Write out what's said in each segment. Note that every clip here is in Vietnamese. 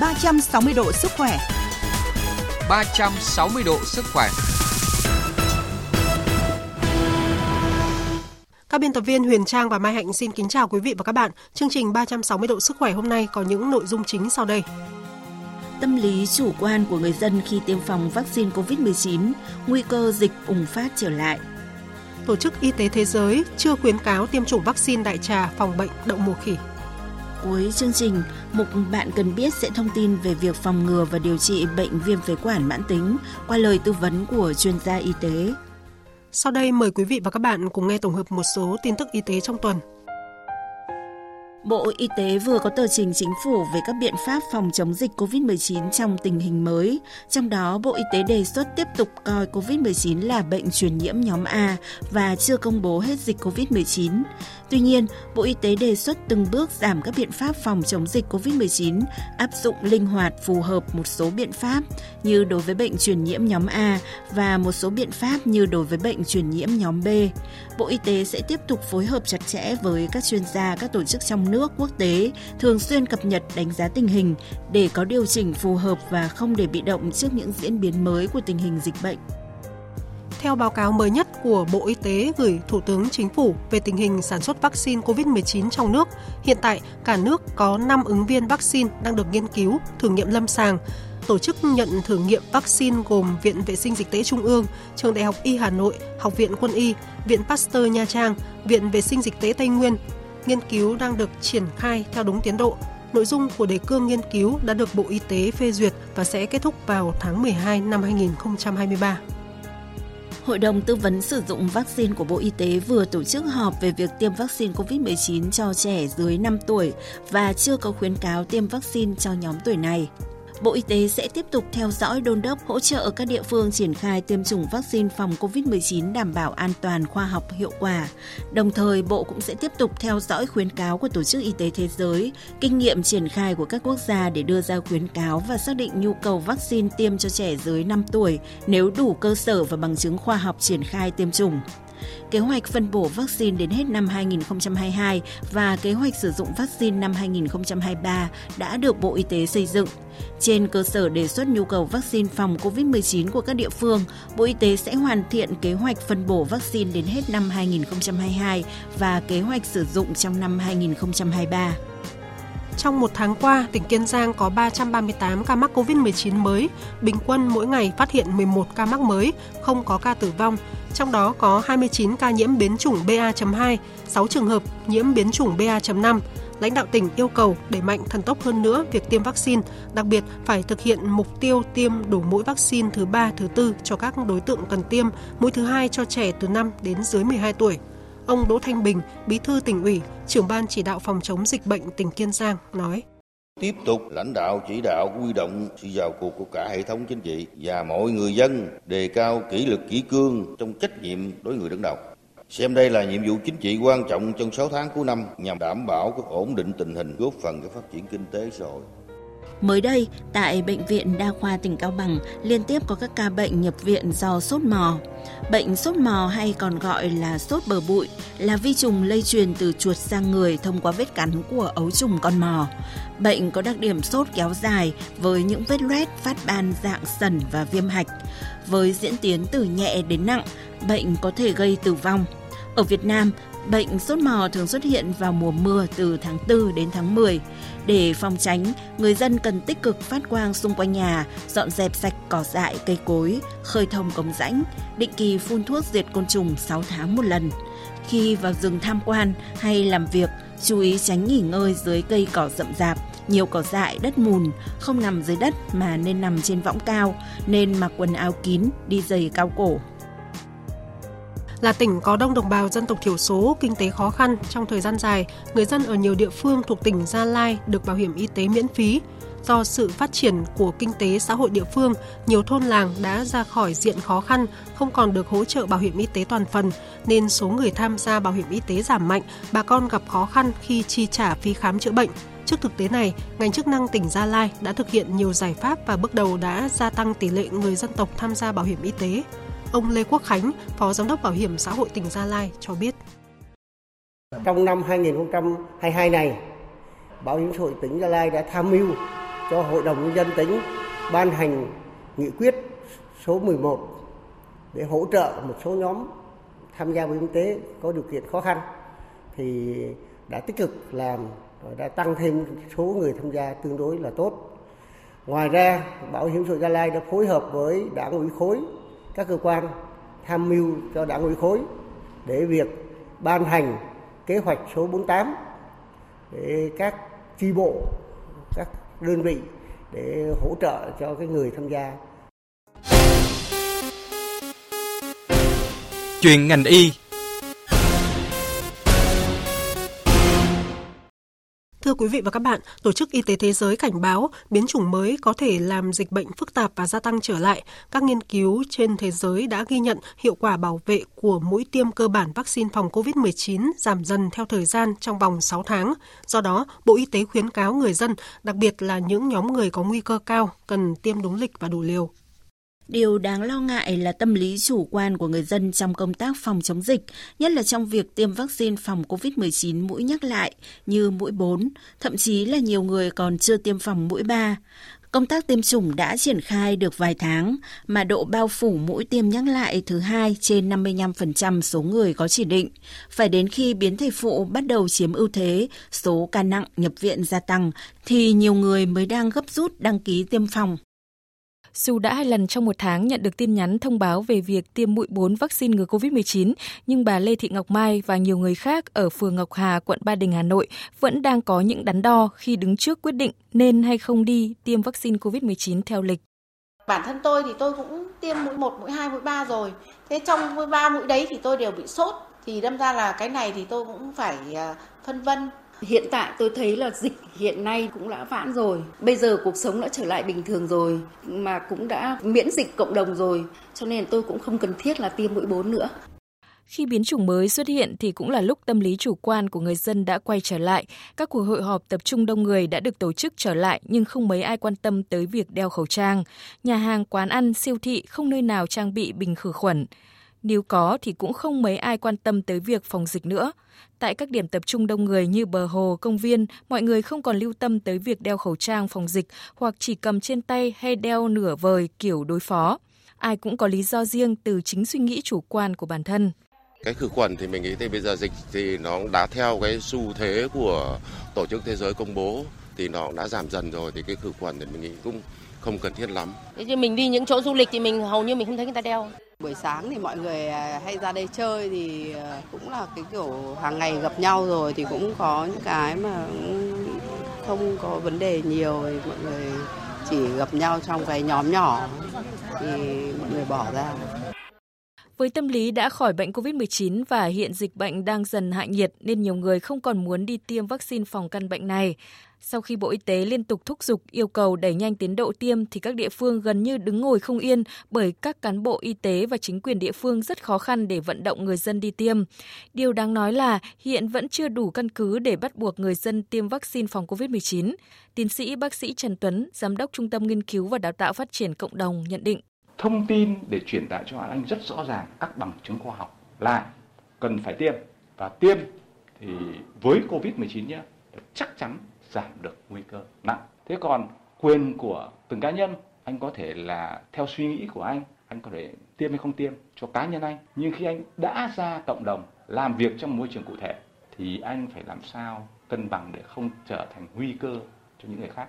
360 độ sức khỏe. 360 độ sức khỏe. Các biên tập viên Huyền Trang và Mai Hạnh xin kính chào quý vị và các bạn. Chương trình 360 độ sức khỏe hôm nay có những nội dung chính sau đây. Tâm lý chủ quan của người dân khi tiêm phòng vaccine COVID-19, nguy cơ dịch bùng phát trở lại. Tổ chức Y tế Thế giới chưa khuyến cáo tiêm chủng vaccine đại trà phòng bệnh đậu mùa khỉ. Cuối chương trình, mục bạn cần biết sẽ thông tin về việc phòng ngừa và điều trị bệnh viêm phế quản mãn tính qua lời tư vấn của chuyên gia y tế. Sau đây mời quý vị và các bạn cùng nghe tổng hợp một số tin tức y tế trong tuần. Bộ Y tế vừa có tờ trình chính phủ về các biện pháp phòng chống dịch COVID-19 trong tình hình mới. Trong đó, Bộ Y tế đề xuất tiếp tục coi COVID-19 là bệnh truyền nhiễm nhóm A và chưa công bố hết dịch COVID-19. Tuy nhiên, Bộ Y tế đề xuất từng bước giảm các biện pháp phòng chống dịch COVID-19, áp dụng linh hoạt phù hợp một số biện pháp như đối với bệnh truyền nhiễm nhóm A và một số biện pháp như đối với bệnh truyền nhiễm nhóm B. Bộ Y tế sẽ tiếp tục phối hợp chặt chẽ với các chuyên gia, các tổ chức trong nước, quốc tế, thường xuyên cập nhật đánh giá tình hình để có điều chỉnh phù hợp và không để bị động trước những diễn biến mới của tình hình dịch bệnh. Theo báo cáo mới nhất của Bộ Y tế gửi Thủ tướng Chính phủ về tình hình sản xuất vaccine COVID-19 trong nước, hiện tại cả nước có 5 ứng viên vaccine đang được nghiên cứu, thử nghiệm lâm sàng. Tổ chức nhận thử nghiệm vaccine gồm Viện Vệ sinh Dịch tễ Trung ương, Trường Đại học Y Hà Nội, Học viện Quân y, Viện Pasteur Nha Trang, Viện Vệ sinh Dịch tễ Tây Nguyên. Nghiên cứu đang được triển khai theo đúng tiến độ. Nội dung của đề cương nghiên cứu đã được Bộ Y tế phê duyệt và sẽ kết thúc vào tháng 12 năm 2023. Hội đồng tư vấn sử dụng vaccine của Bộ Y tế vừa tổ chức họp về việc tiêm vaccine COVID-19 cho trẻ dưới 5 tuổi và chưa có khuyến cáo tiêm vaccine cho nhóm tuổi này. Bộ Y tế sẽ tiếp tục theo dõi đôn đốc hỗ trợ các địa phương triển khai tiêm chủng vaccine phòng COVID-19 đảm bảo an toàn, khoa học, hiệu quả. Đồng thời, Bộ cũng sẽ tiếp tục theo dõi khuyến cáo của Tổ chức Y tế Thế giới, kinh nghiệm triển khai của các quốc gia để đưa ra khuyến cáo và xác định nhu cầu vaccine tiêm cho trẻ dưới 5 tuổi nếu đủ cơ sở và bằng chứng khoa học triển khai tiêm chủng kế hoạch phân bổ vaccine đến hết năm 2022 và kế hoạch sử dụng vaccine năm 2023 đã được Bộ Y tế xây dựng. Trên cơ sở đề xuất nhu cầu vaccine phòng COVID-19 của các địa phương, Bộ Y tế sẽ hoàn thiện kế hoạch phân bổ vaccine đến hết năm 2022 và kế hoạch sử dụng trong năm 2023. Trong một tháng qua, tỉnh Kiên Giang có 338 ca mắc COVID-19 mới, bình quân mỗi ngày phát hiện 11 ca mắc mới, không có ca tử vong. Trong đó có 29 ca nhiễm biến chủng BA.2, 6 trường hợp nhiễm biến chủng BA.5. Lãnh đạo tỉnh yêu cầu đẩy mạnh thần tốc hơn nữa việc tiêm vaccine, đặc biệt phải thực hiện mục tiêu tiêm đủ mũi vaccine thứ 3, thứ 4 cho các đối tượng cần tiêm, mũi thứ hai cho trẻ từ 5 đến dưới 12 tuổi. Ông Đỗ Thanh Bình, Bí thư tỉnh ủy, trưởng ban chỉ đạo phòng chống dịch bệnh tỉnh Kiên Giang nói. Tiếp tục lãnh đạo chỉ đạo quy động sự vào cuộc của cả hệ thống chính trị và mọi người dân đề cao kỷ luật kỷ cương trong trách nhiệm đối người đứng đầu. Xem đây là nhiệm vụ chính trị quan trọng trong 6 tháng cuối năm nhằm đảm bảo cái ổn định tình hình góp phần cho phát triển kinh tế xã hội. Mới đây, tại Bệnh viện Đa khoa tỉnh Cao Bằng liên tiếp có các ca bệnh nhập viện do sốt mò. Bệnh sốt mò hay còn gọi là sốt bờ bụi là vi trùng lây truyền từ chuột sang người thông qua vết cắn của ấu trùng con mò. Bệnh có đặc điểm sốt kéo dài với những vết loét phát ban dạng sẩn và viêm hạch. Với diễn tiến từ nhẹ đến nặng, bệnh có thể gây tử vong. Ở Việt Nam, bệnh sốt mò thường xuất hiện vào mùa mưa từ tháng 4 đến tháng 10. Để phòng tránh, người dân cần tích cực phát quang xung quanh nhà, dọn dẹp sạch cỏ dại, cây cối, khơi thông cống rãnh, định kỳ phun thuốc diệt côn trùng 6 tháng một lần. Khi vào rừng tham quan hay làm việc, chú ý tránh nghỉ ngơi dưới cây cỏ rậm rạp, nhiều cỏ dại, đất mùn, không nằm dưới đất mà nên nằm trên võng cao, nên mặc quần áo kín, đi giày cao cổ, là tỉnh có đông đồng bào dân tộc thiểu số, kinh tế khó khăn trong thời gian dài, người dân ở nhiều địa phương thuộc tỉnh Gia Lai được bảo hiểm y tế miễn phí. Do sự phát triển của kinh tế xã hội địa phương, nhiều thôn làng đã ra khỏi diện khó khăn, không còn được hỗ trợ bảo hiểm y tế toàn phần, nên số người tham gia bảo hiểm y tế giảm mạnh, bà con gặp khó khăn khi chi trả phí khám chữa bệnh. Trước thực tế này, ngành chức năng tỉnh Gia Lai đã thực hiện nhiều giải pháp và bước đầu đã gia tăng tỷ lệ người dân tộc tham gia bảo hiểm y tế. Ông Lê Quốc Khánh, Phó Giám đốc Bảo hiểm xã hội tỉnh Gia Lai cho biết. Trong năm 2022 này, Bảo hiểm xã hội tỉnh Gia Lai đã tham mưu cho Hội đồng nhân dân tỉnh ban hành nghị quyết số 11 để hỗ trợ một số nhóm tham gia bảo hiểm y tế có điều kiện khó khăn thì đã tích cực làm và đã tăng thêm số người tham gia tương đối là tốt. Ngoài ra, Bảo hiểm xã hội Gia Lai đã phối hợp với đảng ủy khối, các cơ quan tham mưu cho đảng ủy khối để việc ban hành kế hoạch số 48 để các chi bộ, các đơn vị để hỗ trợ cho cái người tham gia. Chuyện ngành y Thưa quý vị và các bạn, Tổ chức Y tế Thế giới cảnh báo biến chủng mới có thể làm dịch bệnh phức tạp và gia tăng trở lại. Các nghiên cứu trên thế giới đã ghi nhận hiệu quả bảo vệ của mũi tiêm cơ bản vaccine phòng COVID-19 giảm dần theo thời gian trong vòng 6 tháng. Do đó, Bộ Y tế khuyến cáo người dân, đặc biệt là những nhóm người có nguy cơ cao, cần tiêm đúng lịch và đủ liều. Điều đáng lo ngại là tâm lý chủ quan của người dân trong công tác phòng chống dịch, nhất là trong việc tiêm vaccine phòng COVID-19 mũi nhắc lại như mũi 4, thậm chí là nhiều người còn chưa tiêm phòng mũi 3. Công tác tiêm chủng đã triển khai được vài tháng, mà độ bao phủ mũi tiêm nhắc lại thứ hai trên 55% số người có chỉ định. Phải đến khi biến thể phụ bắt đầu chiếm ưu thế, số ca nặng nhập viện gia tăng, thì nhiều người mới đang gấp rút đăng ký tiêm phòng. Dù đã hai lần trong một tháng nhận được tin nhắn thông báo về việc tiêm mũi 4 vaccine ngừa COVID-19, nhưng bà Lê Thị Ngọc Mai và nhiều người khác ở phường Ngọc Hà, quận Ba Đình, Hà Nội vẫn đang có những đắn đo khi đứng trước quyết định nên hay không đi tiêm vaccine COVID-19 theo lịch. Bản thân tôi thì tôi cũng tiêm mũi 1, mũi 2, mũi 3 rồi. Thế trong mũi 3 mũi đấy thì tôi đều bị sốt. Thì đâm ra là cái này thì tôi cũng phải à, phân vân Hiện tại tôi thấy là dịch hiện nay cũng đã vãn rồi. Bây giờ cuộc sống đã trở lại bình thường rồi mà cũng đã miễn dịch cộng đồng rồi. Cho nên tôi cũng không cần thiết là tiêm mũi 4 nữa. Khi biến chủng mới xuất hiện thì cũng là lúc tâm lý chủ quan của người dân đã quay trở lại. Các cuộc hội họp tập trung đông người đã được tổ chức trở lại nhưng không mấy ai quan tâm tới việc đeo khẩu trang. Nhà hàng, quán ăn, siêu thị không nơi nào trang bị bình khử khuẩn. Nếu có thì cũng không mấy ai quan tâm tới việc phòng dịch nữa. Tại các điểm tập trung đông người như bờ hồ, công viên, mọi người không còn lưu tâm tới việc đeo khẩu trang phòng dịch hoặc chỉ cầm trên tay hay đeo nửa vời kiểu đối phó. Ai cũng có lý do riêng từ chính suy nghĩ chủ quan của bản thân. Cái khử khuẩn thì mình nghĩ thì bây giờ dịch thì nó đã theo cái xu thế của Tổ chức Thế giới công bố thì nó đã giảm dần rồi thì cái khử khuẩn thì mình nghĩ cũng không cần thiết lắm. Thế chứ mình đi những chỗ du lịch thì mình hầu như mình không thấy người ta đeo. Buổi sáng thì mọi người à, hay ra đây chơi thì à, cũng là cái kiểu hàng ngày gặp nhau rồi thì cũng có những cái mà không có vấn đề nhiều thì mọi người chỉ gặp nhau trong cái nhóm nhỏ thì mọi người bỏ ra. Với tâm lý đã khỏi bệnh COVID-19 và hiện dịch bệnh đang dần hạ nhiệt nên nhiều người không còn muốn đi tiêm vaccine phòng căn bệnh này. Sau khi Bộ Y tế liên tục thúc giục yêu cầu đẩy nhanh tiến độ tiêm thì các địa phương gần như đứng ngồi không yên bởi các cán bộ y tế và chính quyền địa phương rất khó khăn để vận động người dân đi tiêm. Điều đáng nói là hiện vẫn chưa đủ căn cứ để bắt buộc người dân tiêm vaccine phòng COVID-19. Tiến sĩ bác sĩ Trần Tuấn, Giám đốc Trung tâm Nghiên cứu và Đào tạo Phát triển Cộng đồng nhận định. Thông tin để truyền tải cho anh rất rõ ràng các bằng chứng khoa học là cần phải tiêm và tiêm thì với COVID-19 nhé, chắc chắn giảm được nguy cơ nặng. Thế còn quyền của từng cá nhân, anh có thể là theo suy nghĩ của anh, anh có thể tiêm hay không tiêm cho cá nhân anh. Nhưng khi anh đã ra cộng đồng, làm việc trong môi trường cụ thể, thì anh phải làm sao cân bằng để không trở thành nguy cơ cho những người khác.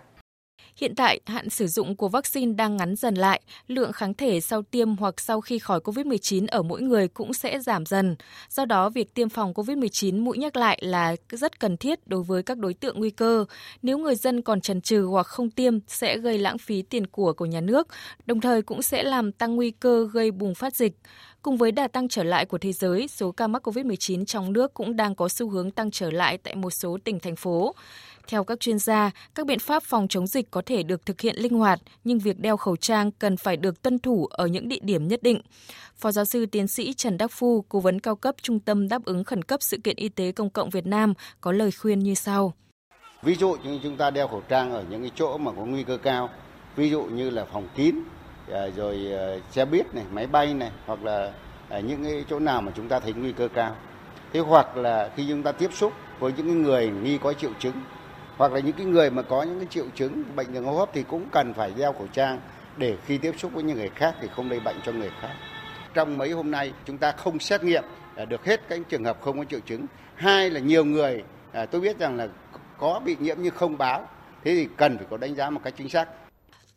Hiện tại, hạn sử dụng của vaccine đang ngắn dần lại, lượng kháng thể sau tiêm hoặc sau khi khỏi COVID-19 ở mỗi người cũng sẽ giảm dần. Do đó, việc tiêm phòng COVID-19 mũi nhắc lại là rất cần thiết đối với các đối tượng nguy cơ. Nếu người dân còn chần chừ hoặc không tiêm sẽ gây lãng phí tiền của của nhà nước, đồng thời cũng sẽ làm tăng nguy cơ gây bùng phát dịch. Cùng với đà tăng trở lại của thế giới, số ca mắc COVID-19 trong nước cũng đang có xu hướng tăng trở lại tại một số tỉnh thành phố. Theo các chuyên gia, các biện pháp phòng chống dịch có thể được thực hiện linh hoạt, nhưng việc đeo khẩu trang cần phải được tuân thủ ở những địa điểm nhất định. Phó giáo sư tiến sĩ Trần Đắc Phu, cố vấn cao cấp Trung tâm đáp ứng khẩn cấp sự kiện y tế công cộng Việt Nam có lời khuyên như sau. Ví dụ như chúng ta đeo khẩu trang ở những cái chỗ mà có nguy cơ cao, ví dụ như là phòng kín, à, rồi à, xe buýt này, máy bay này, hoặc là à, những cái chỗ nào mà chúng ta thấy nguy cơ cao. Thế hoặc là khi chúng ta tiếp xúc với những người nghi có triệu chứng hoặc là những cái người mà có những cái triệu chứng, bệnh đường hô hấp thì cũng cần phải đeo khẩu trang để khi tiếp xúc với những người khác thì không lây bệnh cho người khác. Trong mấy hôm nay, chúng ta không xét nghiệm à, được hết các trường hợp không có triệu chứng. Hai là nhiều người à, tôi biết rằng là có bị nhiễm nhưng không báo. Thế thì cần phải có đánh giá một cách chính xác.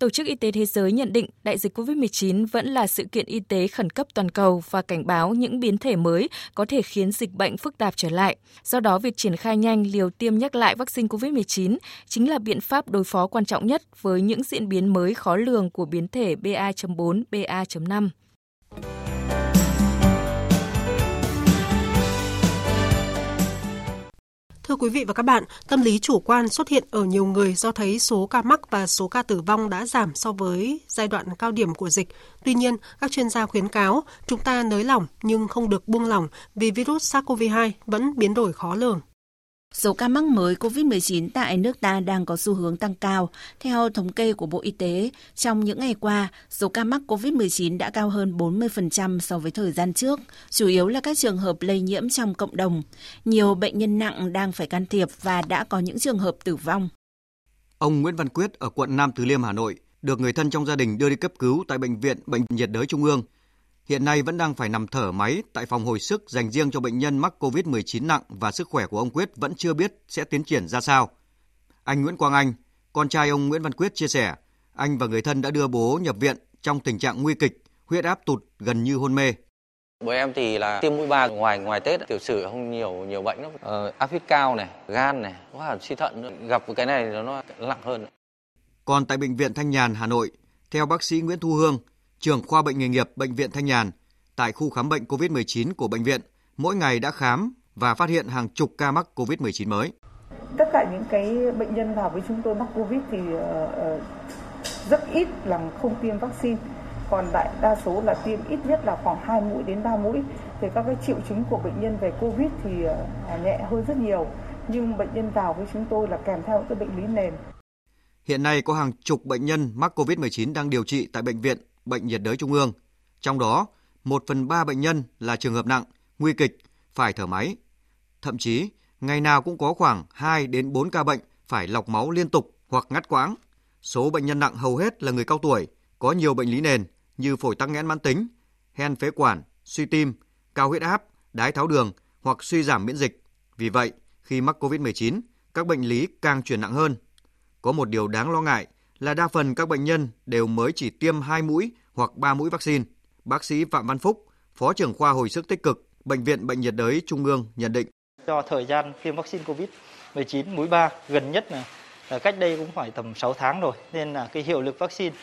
Tổ chức Y tế Thế giới nhận định đại dịch COVID-19 vẫn là sự kiện y tế khẩn cấp toàn cầu và cảnh báo những biến thể mới có thể khiến dịch bệnh phức tạp trở lại. Do đó, việc triển khai nhanh liều tiêm nhắc lại vaccine COVID-19 chính là biện pháp đối phó quan trọng nhất với những diễn biến mới khó lường của biến thể BA.4, BA.5. Thưa quý vị và các bạn, tâm lý chủ quan xuất hiện ở nhiều người do thấy số ca mắc và số ca tử vong đã giảm so với giai đoạn cao điểm của dịch. Tuy nhiên, các chuyên gia khuyến cáo chúng ta nới lỏng nhưng không được buông lỏng vì virus SARS-CoV-2 vẫn biến đổi khó lường. Số ca mắc mới COVID-19 tại nước ta đang có xu hướng tăng cao. Theo thống kê của Bộ Y tế, trong những ngày qua, số ca mắc COVID-19 đã cao hơn 40% so với thời gian trước, chủ yếu là các trường hợp lây nhiễm trong cộng đồng. Nhiều bệnh nhân nặng đang phải can thiệp và đã có những trường hợp tử vong. Ông Nguyễn Văn Quyết ở quận Nam Từ Liêm, Hà Nội được người thân trong gia đình đưa đi cấp cứu tại bệnh viện Bệnh nhiệt đới Trung ương hiện nay vẫn đang phải nằm thở máy tại phòng hồi sức dành riêng cho bệnh nhân mắc COVID-19 nặng và sức khỏe của ông Quyết vẫn chưa biết sẽ tiến triển ra sao. Anh Nguyễn Quang Anh, con trai ông Nguyễn Văn Quyết chia sẻ, anh và người thân đã đưa bố nhập viện trong tình trạng nguy kịch, huyết áp tụt gần như hôn mê. Bố em thì là tiêm mũi ba ngoài ngoài Tết tiểu sử không nhiều nhiều bệnh lắm, ờ, áp huyết cao này, gan này, có cả suy thận nữa. gặp cái này nó nặng hơn. Còn tại bệnh viện Thanh Nhàn Hà Nội, theo bác sĩ Nguyễn Thu Hương, trưởng khoa bệnh nghề nghiệp Bệnh viện Thanh Nhàn, tại khu khám bệnh COVID-19 của bệnh viện, mỗi ngày đã khám và phát hiện hàng chục ca mắc COVID-19 mới. Tất cả những cái bệnh nhân vào với chúng tôi mắc COVID thì uh, rất ít là không tiêm vaccine. Còn đại đa số là tiêm ít nhất là khoảng 2 mũi đến 3 mũi. Thì các cái triệu chứng của bệnh nhân về COVID thì uh, nhẹ hơn rất nhiều. Nhưng bệnh nhân vào với chúng tôi là kèm theo cái bệnh lý nền. Hiện nay có hàng chục bệnh nhân mắc COVID-19 đang điều trị tại bệnh viện Bệnh nhiệt đới Trung ương. Trong đó, 1 phần 3 bệnh nhân là trường hợp nặng, nguy kịch, phải thở máy. Thậm chí, ngày nào cũng có khoảng 2 đến 4 ca bệnh phải lọc máu liên tục hoặc ngắt quãng. Số bệnh nhân nặng hầu hết là người cao tuổi, có nhiều bệnh lý nền như phổi tắc nghẽn mãn tính, hen phế quản, suy tim, cao huyết áp, đái tháo đường hoặc suy giảm miễn dịch. Vì vậy, khi mắc COVID-19, các bệnh lý càng chuyển nặng hơn. Có một điều đáng lo ngại là đa phần các bệnh nhân đều mới chỉ tiêm 2 mũi hoặc 3 mũi vaccine. Bác sĩ Phạm Văn Phúc, Phó trưởng khoa hồi sức tích cực, Bệnh viện Bệnh nhiệt đới Trung ương nhận định. Do thời gian tiêm vaccine COVID-19 mũi 3 gần nhất là, là cách đây cũng phải tầm 6 tháng rồi, nên là cái hiệu lực vaccine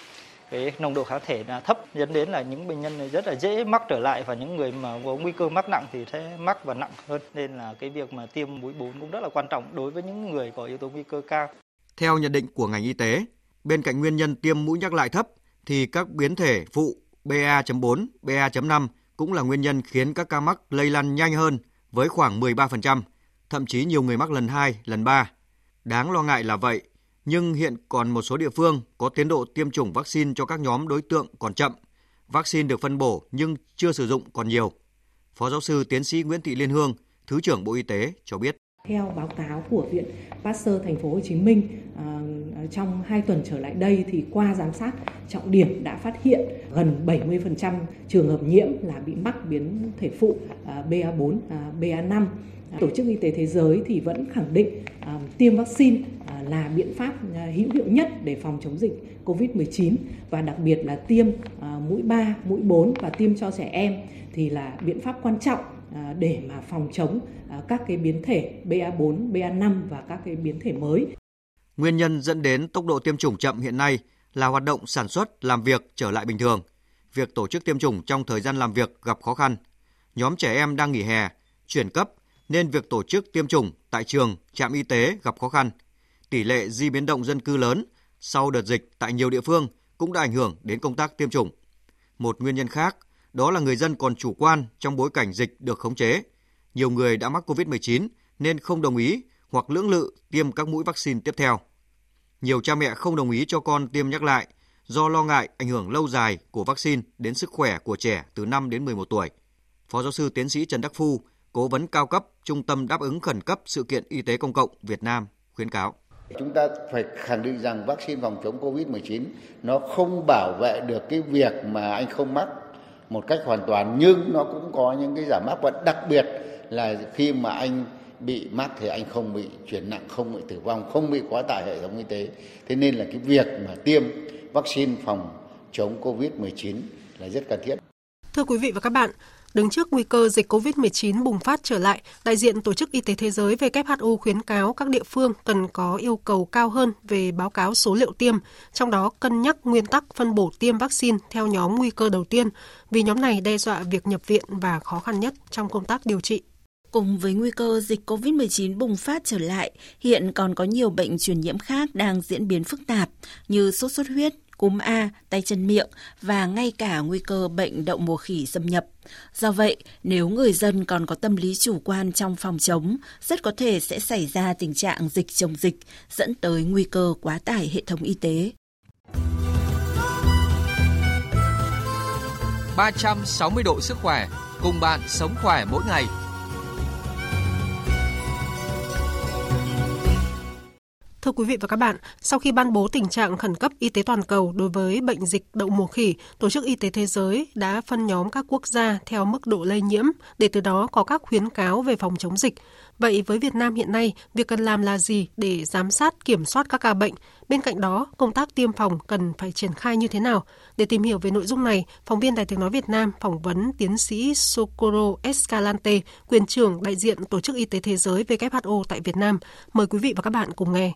cái nồng độ kháng thể là thấp dẫn đến là những bệnh nhân này rất là dễ mắc trở lại và những người mà có nguy cơ mắc nặng thì sẽ mắc và nặng hơn nên là cái việc mà tiêm mũi 4 cũng rất là quan trọng đối với những người có yếu tố nguy cơ cao. Theo nhận định của ngành y tế, Bên cạnh nguyên nhân tiêm mũi nhắc lại thấp thì các biến thể phụ BA.4, BA.5 cũng là nguyên nhân khiến các ca mắc lây lan nhanh hơn với khoảng 13%, thậm chí nhiều người mắc lần 2, lần 3. Đáng lo ngại là vậy, nhưng hiện còn một số địa phương có tiến độ tiêm chủng vaccine cho các nhóm đối tượng còn chậm. Vaccine được phân bổ nhưng chưa sử dụng còn nhiều. Phó giáo sư tiến sĩ Nguyễn Thị Liên Hương, Thứ trưởng Bộ Y tế cho biết. Theo báo cáo của Viện Pasteur Thành phố Hồ Chí Minh, ờ, trong 2 tuần trở lại đây thì qua giám sát trọng điểm đã phát hiện gần 70% trường hợp nhiễm là bị mắc biến thể phụ ờ, BA4, BA5. Ờ, Tổ chức Y tế Thế giới thì vẫn khẳng định tiêm vaccine là biện pháp hữu hiệu nhất để phòng chống dịch COVID-19 và đặc biệt là tiêm mũi 3, mũi 4 và tiêm cho trẻ em thì là biện pháp quan trọng À, để mà phòng chống à, các cái biến thể BA4, BA5 và các cái biến thể mới. Nguyên nhân dẫn đến tốc độ tiêm chủng chậm hiện nay là hoạt động sản xuất, làm việc trở lại bình thường. Việc tổ chức tiêm chủng trong thời gian làm việc gặp khó khăn. Nhóm trẻ em đang nghỉ hè, chuyển cấp nên việc tổ chức tiêm chủng tại trường, trạm y tế gặp khó khăn. Tỷ lệ di biến động dân cư lớn sau đợt dịch tại nhiều địa phương cũng đã ảnh hưởng đến công tác tiêm chủng. Một nguyên nhân khác đó là người dân còn chủ quan trong bối cảnh dịch được khống chế. Nhiều người đã mắc COVID-19 nên không đồng ý hoặc lưỡng lự tiêm các mũi vaccine tiếp theo. Nhiều cha mẹ không đồng ý cho con tiêm nhắc lại do lo ngại ảnh hưởng lâu dài của vaccine đến sức khỏe của trẻ từ 5 đến 11 tuổi. Phó giáo sư tiến sĩ Trần Đắc Phu, cố vấn cao cấp Trung tâm đáp ứng khẩn cấp sự kiện y tế công cộng Việt Nam khuyến cáo. Chúng ta phải khẳng định rằng vaccine phòng chống Covid-19 nó không bảo vệ được cái việc mà anh không mắc một cách hoàn toàn nhưng nó cũng có những cái giảm áp và đặc biệt là khi mà anh bị mắc thì anh không bị chuyển nặng, không bị tử vong, không bị quá tải hệ thống y tế. Thế nên là cái việc mà tiêm vaccine phòng chống Covid-19 là rất cần thiết. Thưa quý vị và các bạn, Đứng trước nguy cơ dịch COVID-19 bùng phát trở lại, đại diện Tổ chức Y tế Thế giới WHO khuyến cáo các địa phương cần có yêu cầu cao hơn về báo cáo số liệu tiêm, trong đó cân nhắc nguyên tắc phân bổ tiêm vaccine theo nhóm nguy cơ đầu tiên, vì nhóm này đe dọa việc nhập viện và khó khăn nhất trong công tác điều trị. Cùng với nguy cơ dịch COVID-19 bùng phát trở lại, hiện còn có nhiều bệnh truyền nhiễm khác đang diễn biến phức tạp như sốt xuất huyết, cúm A, tay chân miệng và ngay cả nguy cơ bệnh đậu mùa khỉ xâm nhập. Do vậy, nếu người dân còn có tâm lý chủ quan trong phòng chống, rất có thể sẽ xảy ra tình trạng dịch chồng dịch, dẫn tới nguy cơ quá tải hệ thống y tế. 360 độ sức khỏe, cùng bạn sống khỏe mỗi ngày. Thưa quý vị và các bạn, sau khi ban bố tình trạng khẩn cấp y tế toàn cầu đối với bệnh dịch đậu mùa khỉ, Tổ chức Y tế Thế giới đã phân nhóm các quốc gia theo mức độ lây nhiễm để từ đó có các khuyến cáo về phòng chống dịch. Vậy với Việt Nam hiện nay, việc cần làm là gì để giám sát kiểm soát các ca bệnh? Bên cạnh đó, công tác tiêm phòng cần phải triển khai như thế nào? Để tìm hiểu về nội dung này, phóng viên Đài tiếng nói Việt Nam phỏng vấn tiến sĩ Socorro Escalante, quyền trưởng đại diện Tổ chức Y tế Thế giới WHO tại Việt Nam. Mời quý vị và các bạn cùng nghe.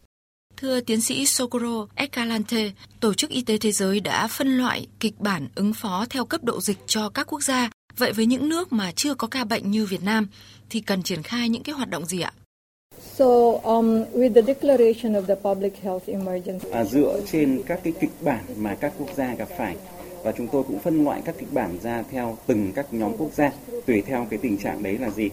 Thưa tiến sĩ Socorro Escalante, Tổ chức Y tế Thế giới đã phân loại kịch bản ứng phó theo cấp độ dịch cho các quốc gia. Vậy với những nước mà chưa có ca bệnh như Việt Nam thì cần triển khai những cái hoạt động gì ạ? So, um, with the declaration of the public health emergency. À, dựa trên các cái kịch bản mà các quốc gia gặp phải và chúng tôi cũng phân loại các kịch bản ra theo từng các nhóm quốc gia tùy theo cái tình trạng đấy là gì.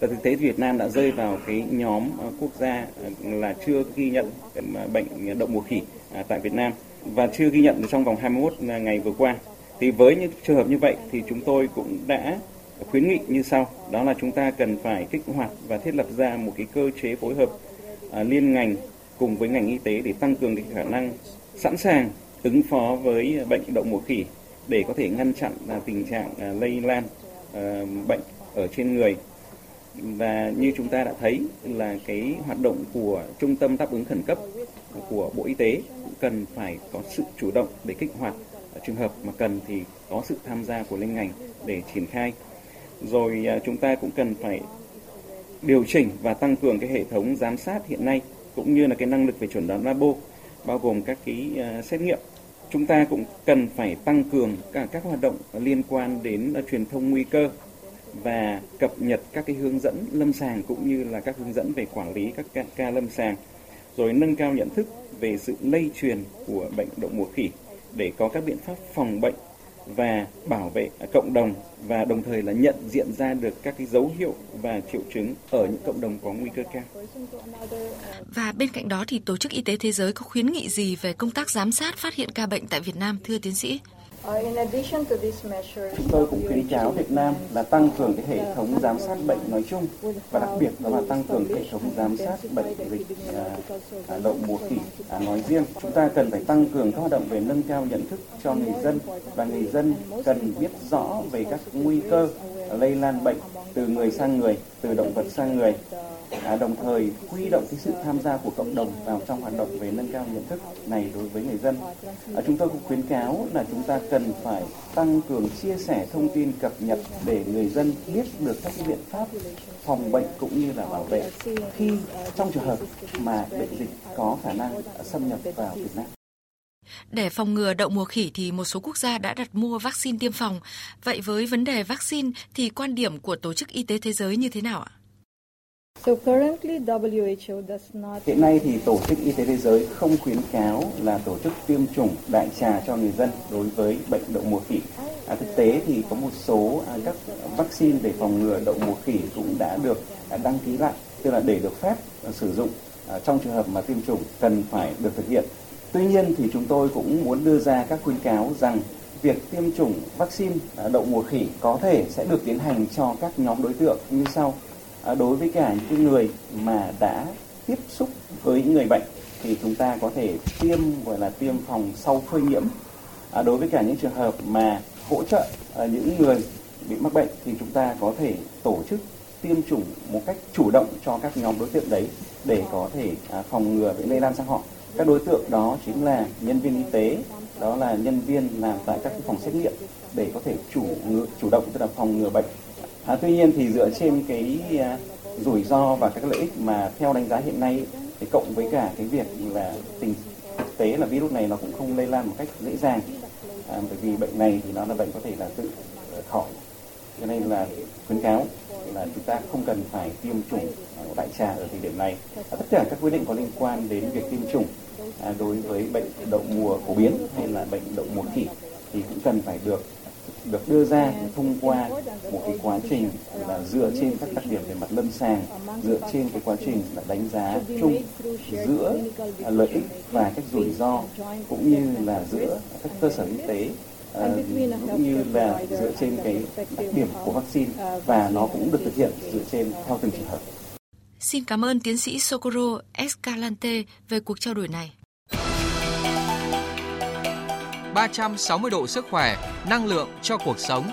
Và thực tế Việt Nam đã rơi vào cái nhóm ờ, quốc gia ờ, là chưa ghi nhận ờ, bệnh đậu mùa khỉ à, tại Việt Nam. Và chưa ghi nhận trong vòng 21 ngày vừa qua. Thì với những trường hợp như vậy thì chúng tôi cũng đã khuyến nghị như sau, đó là chúng ta cần phải kích hoạt và thiết lập ra một cái cơ chế phối hợp liên ngành cùng với ngành y tế để tăng cường cái khả năng sẵn sàng ứng phó với à, bệnh đậu mùa khỉ để có thể ngăn chặn là tình trạng à, lây lan à, bệnh ở trên người và như chúng ta đã thấy là cái hoạt động của trung tâm đáp ứng khẩn cấp của Bộ Y tế cũng cần phải có sự chủ động để kích hoạt trường hợp mà cần thì có sự tham gia của liên ngành để triển khai. Rồi chúng ta cũng cần phải điều chỉnh và tăng cường cái hệ thống giám sát hiện nay cũng như là cái năng lực về chuẩn đoán labo bao gồm các cái xét nghiệm. Chúng ta cũng cần phải tăng cường cả các hoạt động liên quan đến ờ, truyền thông nguy cơ và cập nhật các cái hướng dẫn lâm sàng cũng như là các hướng dẫn về quản lý các ca, ca lâm sàng rồi nâng cao nhận thức về sự lây truyền của bệnh đậu mùa khỉ để có các biện pháp phòng bệnh và bảo vệ cộng đồng và đồng thời là nhận diện ra được các cái dấu hiệu và triệu chứng ở những cộng đồng có nguy cơ cao. Và bên cạnh đó thì Tổ chức Y tế Thế giới có khuyến nghị gì về công tác giám sát phát hiện ca bệnh tại Việt Nam, thưa tiến sĩ? Chúng tôi cũng khuyến cáo Việt Nam là tăng cường cái hệ thống giám sát bệnh nói chung và đặc biệt đó là tăng cường hệ thống giám sát bệnh dịch à, à, đậu mùa khỉ à, nói riêng. Chúng ta cần phải tăng cường các hoạt động về nâng cao nhận thức cho người dân và người dân cần biết rõ về các nguy cơ lây lan bệnh từ người sang người, từ động vật sang người à, đồng thời huy động cái sự tham gia của cộng đồng vào trong hoạt động về nâng cao nhận thức này đối với người dân. À, chúng tôi cũng khuyến cáo là chúng ta cần phải tăng cường chia sẻ thông tin cập nhật để người dân biết được các cái biện pháp phòng bệnh cũng như là bảo vệ khi trong trường hợp mà bệnh dịch có khả năng xâm nhập vào Việt Nam. Để phòng ngừa đậu mùa khỉ thì một số quốc gia đã đặt mua vaccine tiêm phòng. Vậy với vấn đề vaccine thì quan điểm của Tổ chức Y tế Thế giới như thế nào ạ? Hiện nay thì Tổ chức Y tế Thế giới không khuyến cáo là tổ chức tiêm chủng đại trà cho người dân đối với bệnh đậu mùa khỉ. À, thực tế thì có một số à, các vaccine để phòng ngừa đậu mùa khỉ cũng đã được à, đăng ký lại, tức là để được phép à, sử dụng à, trong trường hợp mà tiêm chủng cần phải được thực hiện. Tuy nhiên thì chúng tôi cũng muốn đưa ra các khuyến cáo rằng việc tiêm chủng vaccine à, đậu mùa khỉ có thể sẽ được tiến hành cho các nhóm đối tượng như sau À, đối với cả những người mà đã tiếp xúc với người bệnh thì chúng ta có thể tiêm gọi là tiêm phòng sau phơi nhiễm. À, đối với cả những trường hợp mà hỗ trợ à, những người bị mắc bệnh thì chúng ta có thể tổ chức tiêm chủng một cách chủ động cho các nhóm đối tượng đấy để có thể à, phòng ngừa bị lây lan sang họ. Các đối tượng đó chính là nhân viên y tế đó là nhân viên làm tại các phòng xét nghiệm để có thể chủ chủ động tức là phòng ngừa bệnh à, tuy nhiên thì dựa trên cái à, rủi ro và các lợi ích mà theo đánh giá hiện nay thì cộng với cả cái việc là tình thực tế là virus này nó cũng không lây lan một cách dễ dàng à, bởi vì bệnh này thì nó là bệnh có thể là tự ờ, khỏi. Cho nên là khuyến cáo là chúng ta không cần phải tiêm chủng à, đại trà ở thời điểm này. Tất cả các quy định có liên quan đến việc tiêm chủng à, đối với bệnh đậu mùa phổ biến hay là bệnh đậu mùa khỉ thì cũng cần phải được được đưa ra thông qua một cái quá trình là dựa trên các đặc điểm về mặt lâm sàng dựa trên cái quá trình là đánh giá chung giữa lợi ích và các rủi ro cũng như là giữa các cơ sở y tế uh, cũng như là dựa trên cái đặc điểm của vaccine và nó cũng được thực hiện dựa trên theo từng trường hợp. Xin cảm ơn tiến sĩ Socorro Escalante về cuộc trao đổi này. 360 độ sức khỏe, năng lượng cho cuộc sống.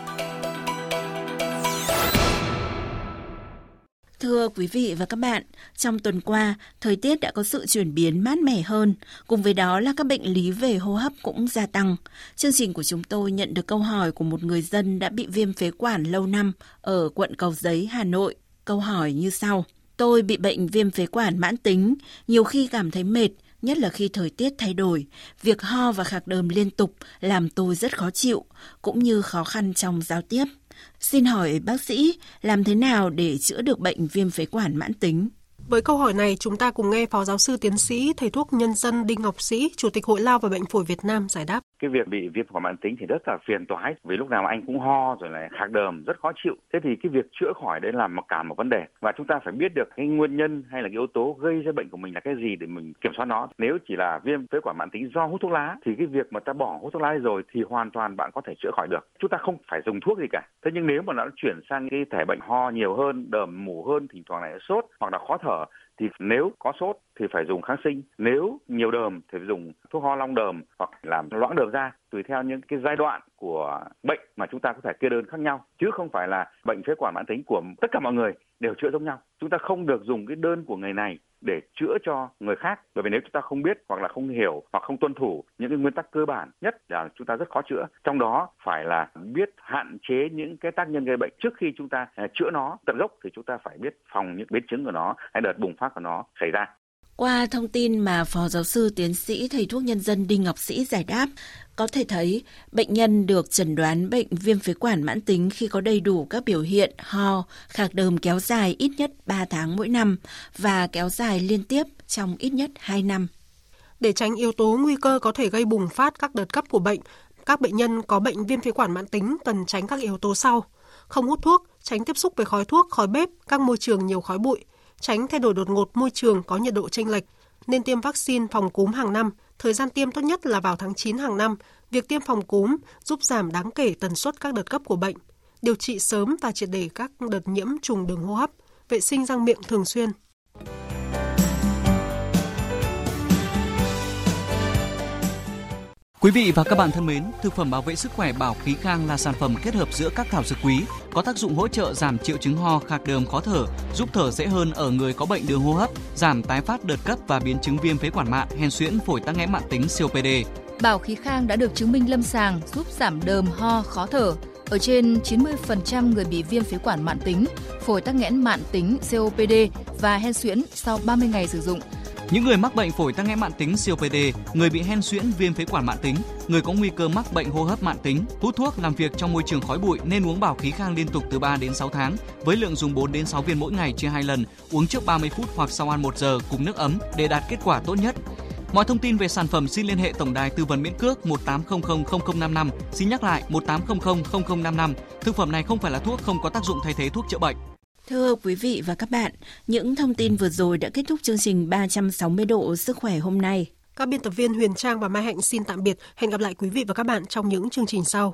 Thưa quý vị và các bạn, trong tuần qua, thời tiết đã có sự chuyển biến mát mẻ hơn, cùng với đó là các bệnh lý về hô hấp cũng gia tăng. Chương trình của chúng tôi nhận được câu hỏi của một người dân đã bị viêm phế quản lâu năm ở quận Cầu Giấy, Hà Nội. Câu hỏi như sau: Tôi bị bệnh viêm phế quản mãn tính, nhiều khi cảm thấy mệt, nhất là khi thời tiết thay đổi. Việc ho và khạc đờm liên tục làm tôi rất khó chịu, cũng như khó khăn trong giao tiếp. Xin hỏi bác sĩ, làm thế nào để chữa được bệnh viêm phế quản mãn tính? Với câu hỏi này, chúng ta cùng nghe Phó Giáo sư Tiến sĩ, Thầy thuốc Nhân dân Đinh Ngọc Sĩ, Chủ tịch Hội Lao và Bệnh phổi Việt Nam giải đáp. Cái việc bị viêm phổi mãn tính thì rất là phiền toái, vì lúc nào anh cũng ho rồi lại khạc đờm, rất khó chịu. Thế thì cái việc chữa khỏi đấy là một cả một vấn đề và chúng ta phải biết được cái nguyên nhân hay là cái yếu tố gây ra bệnh của mình là cái gì để mình kiểm soát nó. Nếu chỉ là viêm phế quản mãn tính do hút thuốc lá thì cái việc mà ta bỏ hút thuốc lá rồi thì hoàn toàn bạn có thể chữa khỏi được. Chúng ta không phải dùng thuốc gì cả. Thế nhưng nếu mà nó chuyển sang cái thể bệnh ho nhiều hơn, đờm mù hơn, thỉnh thoảng lại sốt hoặc là khó thở thì nếu có sốt thì phải dùng kháng sinh. Nếu nhiều đờm thì phải dùng thuốc ho long đờm hoặc làm loãng đờm ra tùy theo những cái giai đoạn của bệnh mà chúng ta có thể kê đơn khác nhau. Chứ không phải là bệnh phế quản mãn tính của tất cả mọi người đều chữa giống nhau. Chúng ta không được dùng cái đơn của người này để chữa cho người khác. Bởi vì nếu chúng ta không biết hoặc là không hiểu hoặc không tuân thủ những cái nguyên tắc cơ bản nhất là chúng ta rất khó chữa. Trong đó phải là biết hạn chế những cái tác nhân gây bệnh trước khi chúng ta à, chữa nó. Tận gốc thì chúng ta phải biết phòng những biến chứng của nó, hay đợt bùng phát của nó xảy ra qua thông tin mà Phó Giáo sư Tiến sĩ Thầy thuốc Nhân dân Đinh Ngọc Sĩ giải đáp, có thể thấy bệnh nhân được chẩn đoán bệnh viêm phế quản mãn tính khi có đầy đủ các biểu hiện ho, khạc đờm kéo dài ít nhất 3 tháng mỗi năm và kéo dài liên tiếp trong ít nhất 2 năm. Để tránh yếu tố nguy cơ có thể gây bùng phát các đợt cấp của bệnh, các bệnh nhân có bệnh viêm phế quản mãn tính cần tránh các yếu tố sau. Không hút thuốc, tránh tiếp xúc với khói thuốc, khói bếp, các môi trường nhiều khói bụi, tránh thay đổi đột ngột môi trường có nhiệt độ chênh lệch, nên tiêm vaccine phòng cúm hàng năm. Thời gian tiêm tốt nhất là vào tháng 9 hàng năm. Việc tiêm phòng cúm giúp giảm đáng kể tần suất các đợt cấp của bệnh, điều trị sớm và triệt để các đợt nhiễm trùng đường hô hấp, vệ sinh răng miệng thường xuyên. Quý vị và các bạn thân mến, thực phẩm bảo vệ sức khỏe Bảo Khí Khang là sản phẩm kết hợp giữa các thảo dược quý, có tác dụng hỗ trợ giảm triệu chứng ho, khạc đờm, khó thở, giúp thở dễ hơn ở người có bệnh đường hô hấp, giảm tái phát đợt cấp và biến chứng viêm phế quản mạn, hen suyễn, phổi tắc nghẽn mạng tính COPD. Bảo Khí Khang đã được chứng minh lâm sàng giúp giảm đờm, ho, khó thở, ở trên 90% người bị viêm phế quản mạn tính, phổi tắc nghẽn mạn tính COPD và hen suyễn sau 30 ngày sử dụng những người mắc bệnh phổi tắc nghẽn mạng tính COPD, người bị hen suyễn viêm phế quản mạng tính, người có nguy cơ mắc bệnh hô hấp mạng tính, hút thuốc, làm việc trong môi trường khói bụi nên uống bảo khí khang liên tục từ 3 đến 6 tháng với lượng dùng 4 đến 6 viên mỗi ngày chia 2 lần, uống trước 30 phút hoặc sau ăn 1 giờ cùng nước ấm để đạt kết quả tốt nhất. Mọi thông tin về sản phẩm xin liên hệ tổng đài tư vấn miễn cước 1800 0055. Xin nhắc lại 1800 0055. Thực phẩm này không phải là thuốc, không có tác dụng thay thế thuốc chữa bệnh. Thưa quý vị và các bạn, những thông tin vừa rồi đã kết thúc chương trình 360 độ sức khỏe hôm nay. Các biên tập viên Huyền Trang và Mai Hạnh xin tạm biệt. Hẹn gặp lại quý vị và các bạn trong những chương trình sau.